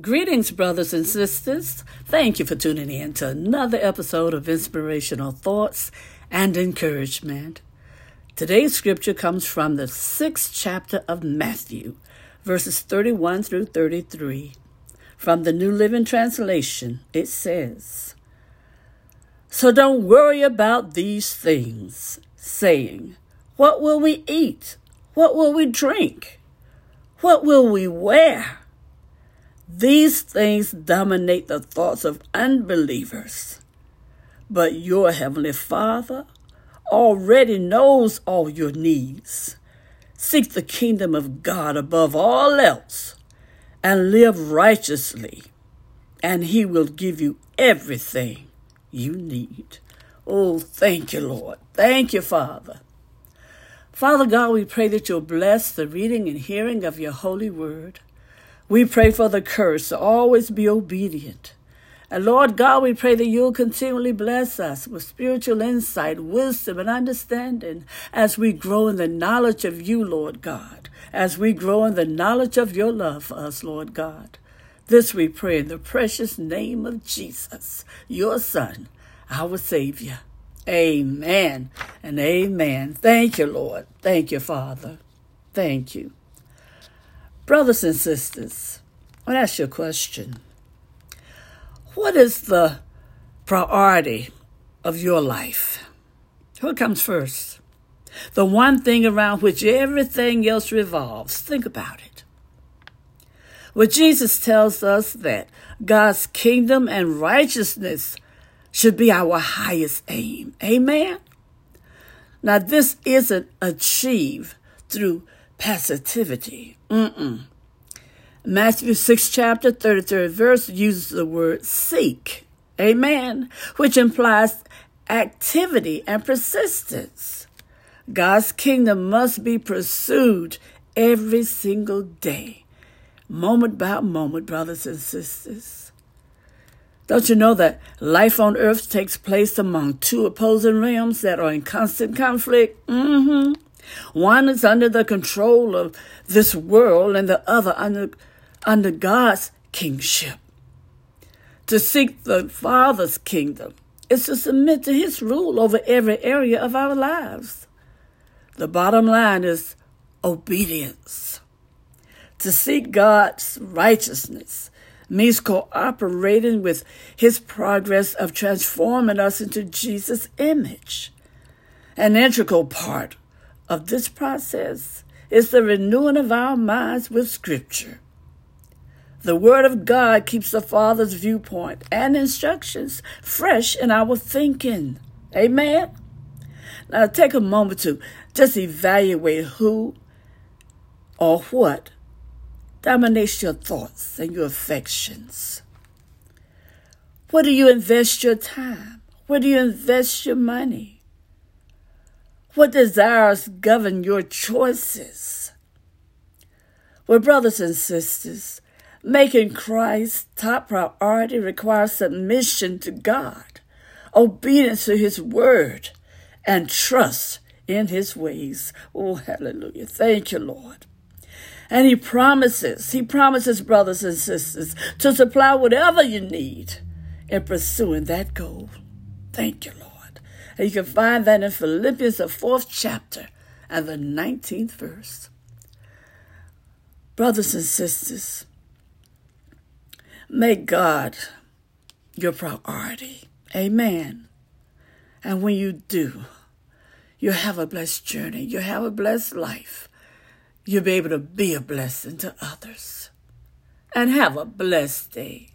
Greetings, brothers and sisters. Thank you for tuning in to another episode of Inspirational Thoughts and Encouragement. Today's scripture comes from the sixth chapter of Matthew, verses 31 through 33. From the New Living Translation, it says, So don't worry about these things, saying, What will we eat? What will we drink? What will we wear? These things dominate the thoughts of unbelievers. But your Heavenly Father already knows all your needs. Seek the kingdom of God above all else and live righteously, and He will give you everything you need. Oh, thank you, Lord. Thank you, Father. Father God, we pray that you'll bless the reading and hearing of your holy word. We pray for the curse to always be obedient. And Lord God, we pray that you'll continually bless us with spiritual insight, wisdom, and understanding as we grow in the knowledge of you, Lord God, as we grow in the knowledge of your love for us, Lord God. This we pray in the precious name of Jesus, your Son, our Savior. Amen and amen. Thank you, Lord. Thank you, Father. Thank you. Brothers and sisters, I want to ask you a question. What is the priority of your life? What comes first? The one thing around which everything else revolves. Think about it. Well, Jesus tells us that God's kingdom and righteousness should be our highest aim. Amen? Now, this isn't achieved through passivity. Mm-mm. Matthew 6 chapter 33 verse uses the word seek. Amen. Which implies activity and persistence. God's kingdom must be pursued every single day, moment by moment, brothers and sisters. Don't you know that life on earth takes place among two opposing realms that are in constant conflict? Mm-hmm. One is under the control of this world and the other under, under God's kingship. To seek the Father's kingdom is to submit to his rule over every area of our lives. The bottom line is obedience. To seek God's righteousness means cooperating with his progress of transforming us into Jesus' image. An integral part of this process is the renewing of our minds with Scripture. The Word of God keeps the Father's viewpoint and instructions fresh in our thinking. Amen? Now, take a moment to just evaluate who or what dominates your thoughts and your affections. Where do you invest your time? Where do you invest your money? What desires govern your choices? Well, brothers and sisters, making Christ top priority requires submission to God, obedience to His word, and trust in His ways. Oh, hallelujah. Thank you, Lord. And He promises, He promises, brothers and sisters, to supply whatever you need in pursuing that goal. Thank you, Lord. And you can find that in Philippians, the fourth chapter and the 19th verse. Brothers and sisters, make God your priority. Amen. And when you do, you'll have a blessed journey. You'll have a blessed life. You'll be able to be a blessing to others. And have a blessed day.